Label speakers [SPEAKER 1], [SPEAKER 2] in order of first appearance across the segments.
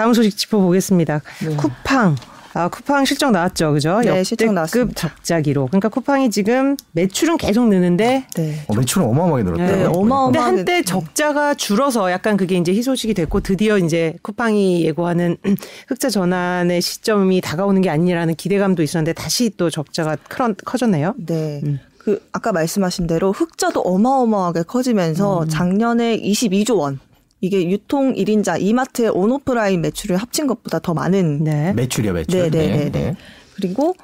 [SPEAKER 1] 다음 소식 짚어보겠습니다. 네. 쿠팡. 아, 쿠팡 실적 나왔죠, 그죠?
[SPEAKER 2] 네, 실적 나왔습니다.
[SPEAKER 1] 적자 기록. 그러니까 쿠팡이 지금 매출은 계속 느는데,
[SPEAKER 3] 네. 어, 매출은 어마어마하게 늘었대요. 네,
[SPEAKER 1] 어마어마하게. 근데 한때 적자가 줄어서 약간 그게 이제 희소식이 됐고 드디어 이제 쿠팡이 예고하는 흑자 전환의 시점이 다가오는 게 아니라는 기대감도 있었는데 다시 또 적자가 커졌네요.
[SPEAKER 2] 네. 음. 그 아까 말씀하신 대로 흑자도 어마어마하게 커지면서 음. 작년에 22조 원 이게 유통 1인자 이마트의 온오프라인 매출을 합친 것보다 더 많은
[SPEAKER 3] 네. 매출이요, 매출.
[SPEAKER 2] 네, 네, 네, 네. 그리고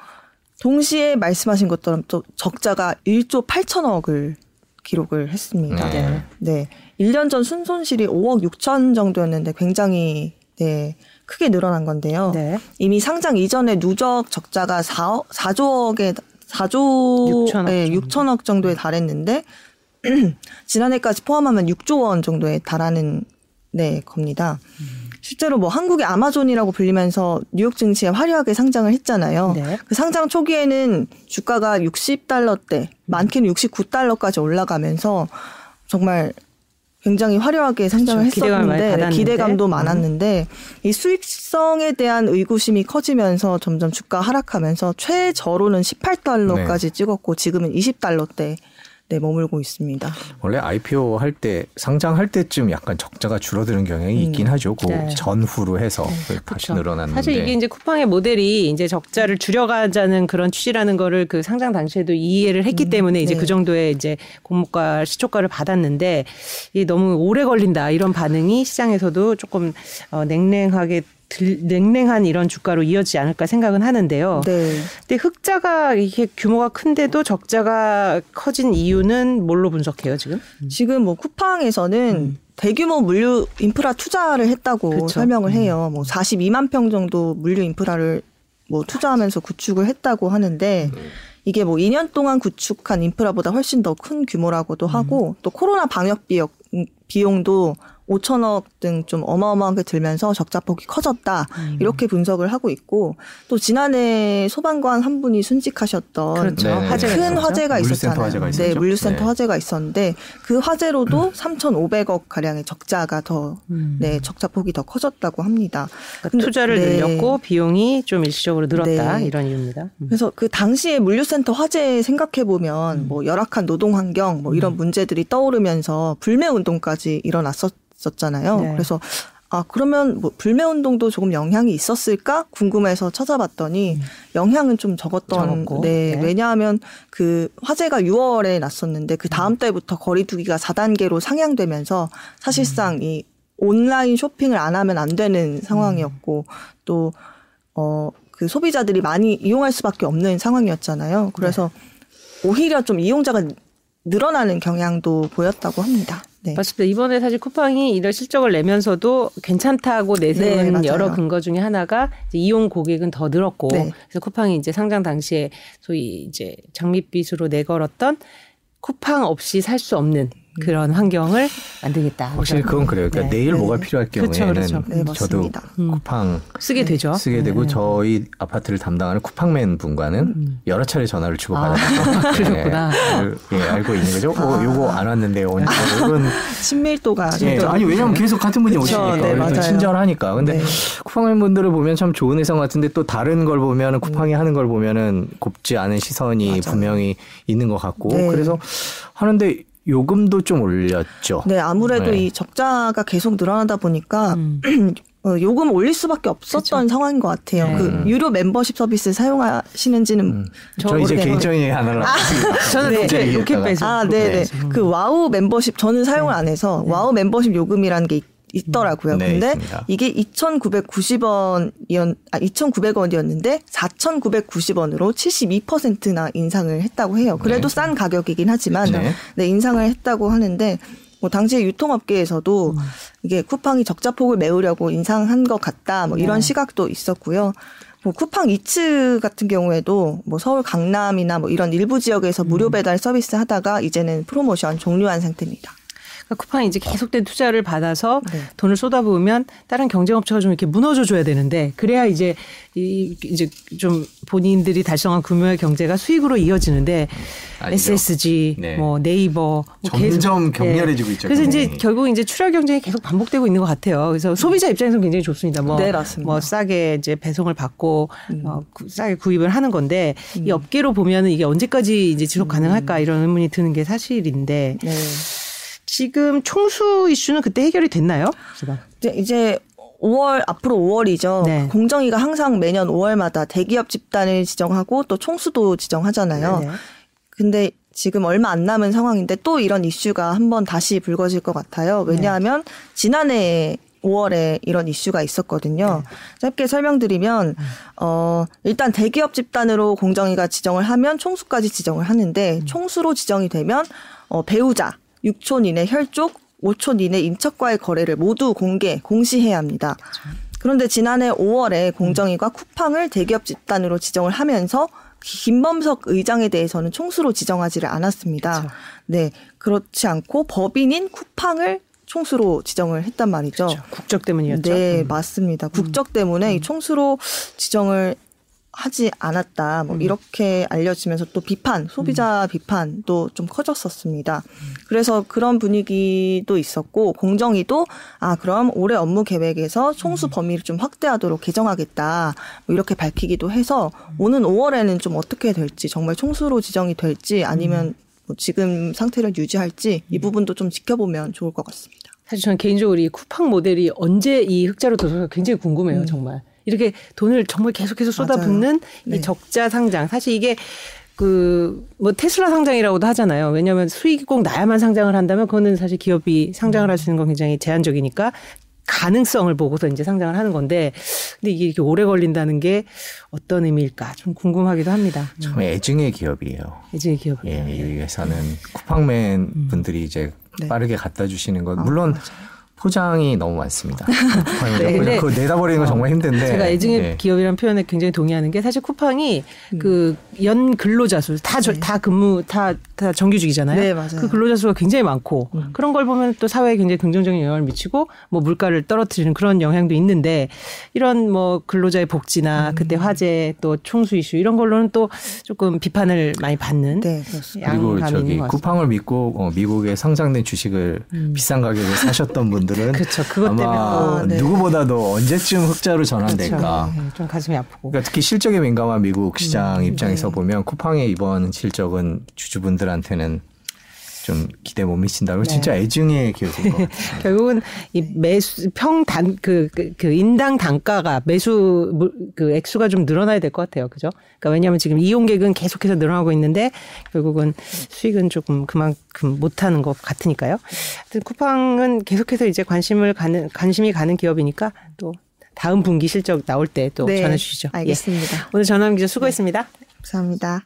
[SPEAKER 2] 동시에 말씀하신 것처럼 또 적자가 1조 8천억을 기록을 했습니다. 네. 네. 1년 전 순손실이 5억 6천 정도였는데 굉장히 네, 크게 늘어난 건데요. 네. 이미 상장 이전에 누적 적자가 4, 4조억에 4조 6천억, 네, 6천억 정도에 달했는데 지난해까지 포함하면 6조 원 정도에 달하는 네 겁니다. 실제로 뭐 한국의 아마존이라고 불리면서 뉴욕 증시에 화려하게 상장을 했잖아요. 네. 그 상장 초기에는 주가가 60달러대, 많게는 69달러까지 올라가면서 정말 굉장히 화려하게 상장을 그렇죠. 했었는데 기대감도 음. 많았는데 이 수익성에 대한 의구심이 커지면서 점점 주가 하락하면서 최저로는 18달러까지 네. 찍었고 지금은 20달러대 네, 머물고 있습니다.
[SPEAKER 3] 원래 IPO 할 때 상장할 때쯤 약간 적자가 줄어드는 경향이 음. 있긴 하죠. 그 네. 전후로 해서 네. 다시 늘어났는데
[SPEAKER 1] 사실 이게 이제 쿠팡의 모델이 이제 적자를 줄여가자는 그런 취지라는 거를 그 상장 당시에도 이해를 했기 음. 때문에 이제 네. 그 정도의 이제 공모가 시초가를 받았는데 이게 너무 오래 걸린다 이런 반응이 시장에서도 조금 어, 냉랭하게 들, 냉랭한 이런 주가로 이어지지 않을까 생각은 하는데요. 네. 근데 흑자가 이렇게 규모가 큰데도 적자가 커진 이유는 뭘로 분석해요, 지금?
[SPEAKER 2] 음. 지금 뭐 쿠팡에서는 음. 대규모 물류 인프라 투자를 했다고 그쵸. 설명을 음. 해요. 뭐 42만 평 정도 물류 인프라를 뭐 투자하면서 구축을 했다고 하는데 음. 이게 뭐 2년 동안 구축한 인프라보다 훨씬 더 큰 규모라고도 하고 음. 또 코로나 방역 비용 비용도 5천억 등 좀 어마어마하게 들면서 적자폭이 커졌다 음. 이렇게 분석을 하고 있고 또 지난해 소방관 한 분이 순직하셨던 그렇죠. 네. 화재가 큰 있었죠? 화재가 있었잖아요. 화재가 네, 물류센터 네. 화재가 있었는데 그 화재로도 음. 3,500억 가량의 적자가 더 음. 네, 적자폭이 더 커졌다고 합니다.
[SPEAKER 1] 그러니까 투자를 네. 늘렸고 비용이 좀 일시적으로 늘었다 네. 이런 이유입니다.
[SPEAKER 2] 음. 그래서 그 당시에 물류센터 화재 생각해 보면 음. 뭐 열악한 노동 환경 뭐 이런 음. 문제들이 떠오르면서 불매 운동까지 일어났었. 있었잖아요. 네. 그래서 아 그러면 뭐 불매 운동도 조금 영향이 있었을까 궁금해서 찾아봤더니 음. 영향은 좀 적었던 네, 네, 왜냐하면 그 화재가 6월에 났었는데 그 다음 음. 달부터 거리두기가 4단계로 상향되면서 사실상 음. 이 온라인 쇼핑을 안 하면 안 되는 상황이었고 음. 또어 그 소비자들이 많이 이용할 수밖에 없는 상황이었잖아요. 그래서 네. 오히려 좀 이용자가 늘어나는 경향도 보였다고 합니다.
[SPEAKER 1] 네. 맞습니다. 이번에 사실 쿠팡이 이런 실적을 내면서도 괜찮다고 내세운 네, 여러 근거 중에 하나가 이용 고객은 더 늘었고 네. 그래서 쿠팡이 이제 상장 당시에 소위 이제 장밋빛으로 내걸었던 쿠팡 없이 살 수 없는 그런 환경을 만들겠다.
[SPEAKER 3] 확실히 그건 그래요. 그러니까 네. 내일 네. 뭐가 필요할 그렇죠, 경우에는 그렇죠, 그렇죠. 저도 음. 쿠팡
[SPEAKER 1] 쓰게 되죠.
[SPEAKER 3] 쓰게 되고 네. 저희 아파트를 담당하는 쿠팡맨 분과는 음. 여러 차례 전화를 주고 아, 받았죠.
[SPEAKER 1] 그러셨구나.
[SPEAKER 3] 네, 예, 알고 있는 거죠. 어, 아. 어, 요거 안 왔는데요. 오늘 이건
[SPEAKER 2] 친밀도가
[SPEAKER 3] 예, 아니 왜냐면 계속 같은 분이 오시니까 네, 친절하니까. 근데 네. 쿠팡맨 분들을 보면 참 좋은 회사 같은데 또 다른 걸 보면은 쿠팡이 음. 하는 걸 보면은 곱지 않은 시선이 맞아요. 분명히 있는 것 같고 네. 그래서 하는데 요금도 좀 올렸죠.
[SPEAKER 2] 네, 아무래도 네. 이 적자가 계속 늘어나다 보니까 음. 어, 요금 올릴 수밖에 없었던 그쵸. 상황인 것 같아요. 네. 그 음. 유료 멤버십 서비스 사용하시는지는 음.
[SPEAKER 3] 저 이제 개인적인 얘기 하나 아,
[SPEAKER 1] 저는 로켓 로켓 배송.
[SPEAKER 2] 아, 네, 네. 그 와우 멤버십 저는 사용을 네. 안 해서 네. 와우 멤버십 요금이라는 게 있더라고요. 네, 근데 있습니다. 이게 2,990원이었 아 2,900원이었는데 4,990원으로 72%나 인상을 했다고 해요. 그래도 네. 싼 가격이긴 하지만 네. 네, 인상을 했다고 하는데 뭐 당시에 유통업계에서도 음. 이게 쿠팡이 적자폭을 메우려고 인상한 것 같다. 뭐 이런 네. 시각도 있었고요. 뭐 쿠팡 이츠 같은 경우에도 뭐 서울 강남이나 뭐 이런 일부 지역에서 무료 음. 배달 서비스 하다가 이제는 프로모션 종료한 상태입니다.
[SPEAKER 1] 그러니까 쿠팡이 이제 계속된 투자를 받아서 네. 돈을 쏟아부으면 다른 경쟁업체가 좀 이렇게 무너져 줘야 되는데 그래야 이제 이 이제 좀 본인들이 달성한 규모의 경제가 수익으로 이어지는데 아니죠. SSG, 네. 뭐 네이버 뭐
[SPEAKER 3] 점점 계속, 격렬해지고 네. 있죠.
[SPEAKER 1] 그래서 이제 결국 이제 출혈 경쟁이 계속 반복되고 있는 것 같아요. 그래서 소비자 입장에서는 굉장히 좋습니다. 뭐, 네, 뭐 싸게 이제 배송을 받고 음. 어, 싸게 구입을 하는 건데 음. 이 업계로 보면은 이게 언제까지 이제 지속 가능할까 음. 이런 의문이 드는 게 사실인데. 네. 지금 총수 이슈는 그때 해결이 됐나요?
[SPEAKER 2] 이제, 이제 5월 앞으로 5월이죠. 네. 공정위가 항상 매년 5월마다 대기업 집단을 지정하고 또 총수도 지정하잖아요. 네 근데 지금 얼마 안 남은 상황인데 또 이런 이슈가 한번 다시 불거질 것 같아요. 왜냐하면 네. 지난해 5월에 이런 이슈가 있었거든요. 네. 짧게 설명드리면 음. 어 일단 대기업 집단으로 공정위가 지정을 하면 총수까지 지정을 하는데 음. 총수로 지정이 되면 어 배우자, 육촌 이내 혈족, 5촌 이내 인척과의 거래를 모두 공개, 공시해야 합니다. 그런데 지난해 5월에 공정위가 쿠팡을 대기업 집단으로 지정을 하면서 김범석 의장에 대해서는 총수로 지정하지를 않았습니다. 그렇죠. 네, 그렇지 않고 법인인 쿠팡을 총수로 지정을 했단 말이죠. 그렇죠.
[SPEAKER 1] 국적 때문이었죠.
[SPEAKER 2] 네, 음. 맞습니다. 국적 때문에 음. 총수로 지정을 하지 않았다. 뭐 음. 이렇게 알려지면서 또 비판, 소비자 음. 비판도 좀 커졌었습니다. 음. 그래서 그런 분위기도 있었고 공정위도 아 그럼 올해 업무 계획에서 총수 음. 범위를 좀 확대하도록 개정하겠다. 뭐 이렇게 밝히기도 해서 음. 오는 5월에는 좀 어떻게 될지 정말 총수로 지정이 될지 아니면 음. 뭐 지금 상태를 유지할지 이 부분도 좀 지켜보면 좋을 것 같습니다.
[SPEAKER 1] 사실 저는 개인적으로 이 쿠팡 모델이 언제 이 흑자로 들어서 굉장히 궁금해요, 정말. 이렇게 돈을 정말 계속해서 쏟아붓는 네. 이 적자 상장. 사실 이게 그, 뭐, 테슬라 상장이라고도 하잖아요. 왜냐하면 수익이 꼭 나야만 상장을 한다면 그거는 사실 기업이 상장을 할 수 있는 건 굉장히 제한적이니까 가능성을 보고서 이제 상장을 하는 건데 근데 이게 이렇게 오래 걸린다는 게 어떤 의미일까 좀 궁금하기도 합니다.
[SPEAKER 3] 참 애증의 기업이에요.
[SPEAKER 1] 애증의 기업.
[SPEAKER 3] 예, 이 회사는 쿠팡맨 음. 분들이 이제 네. 빠르게 갖다 주시는 건 물론 아, 포장이 너무 많습니다. 네, 그거 내다버리는 건 정말 힘든데.
[SPEAKER 1] 제가 애증의 네. 기업이라는 표현에 굉장히 동의하는 게 사실 쿠팡이 음. 그연 근로자 수, 다, 네. 다 근무, 다, 다 정규직이잖아요. 네, 맞아요. 그 근로자 수가 굉장히 많고 음. 그런 걸 보면 또 사회에 굉장히 긍정적인 영향을 미치고 뭐 물가를 떨어뜨리는 그런 영향도 있는데 이런 뭐 근로자의 복지나 음. 그때 화재 또 총수 이슈 이런 걸로는 또 조금 비판을 많이 받는. 네,
[SPEAKER 3] 그렇습니다. 그리고 저기 쿠팡을 믿고 어, 미국에 상장된 주식을 음. 비싼 가격에 사셨던 분 분들은 그렇죠. 그것 때문에 아마 네. 누구보다도 언제쯤 흑자로 전환될까. 그렇죠.
[SPEAKER 1] 네, 좀 가슴이 아프고.
[SPEAKER 3] 그러니까 특히 실적에 민감한 미국 시장 음, 입장에서 네. 보면 쿠팡의 이번 실적은 주주분들한테는 좀 기대 못 미친다고 네. 진짜 애증의 기업인 것 같아요.
[SPEAKER 1] 결국은 이 매수 평단 그, 그, 그 인당 단가가 매수 그 액수가 좀 늘어나야 될 것 같아요. 그죠? 그러니까 왜냐하면 지금 이용객은 계속해서 늘어나고 있는데 결국은 수익은 조금 그만큼 못하는 것 같으니까요. 하여튼 쿠팡은 계속해서 이제 관심을 가는 관심이 가는 기업이니까 또 다음 분기 실적 나올 때또 네, 전해주시죠.
[SPEAKER 2] 알겠습니다. 예.
[SPEAKER 1] 오늘 전화기 기자 수고했습니다.
[SPEAKER 2] 네. 감사합니다.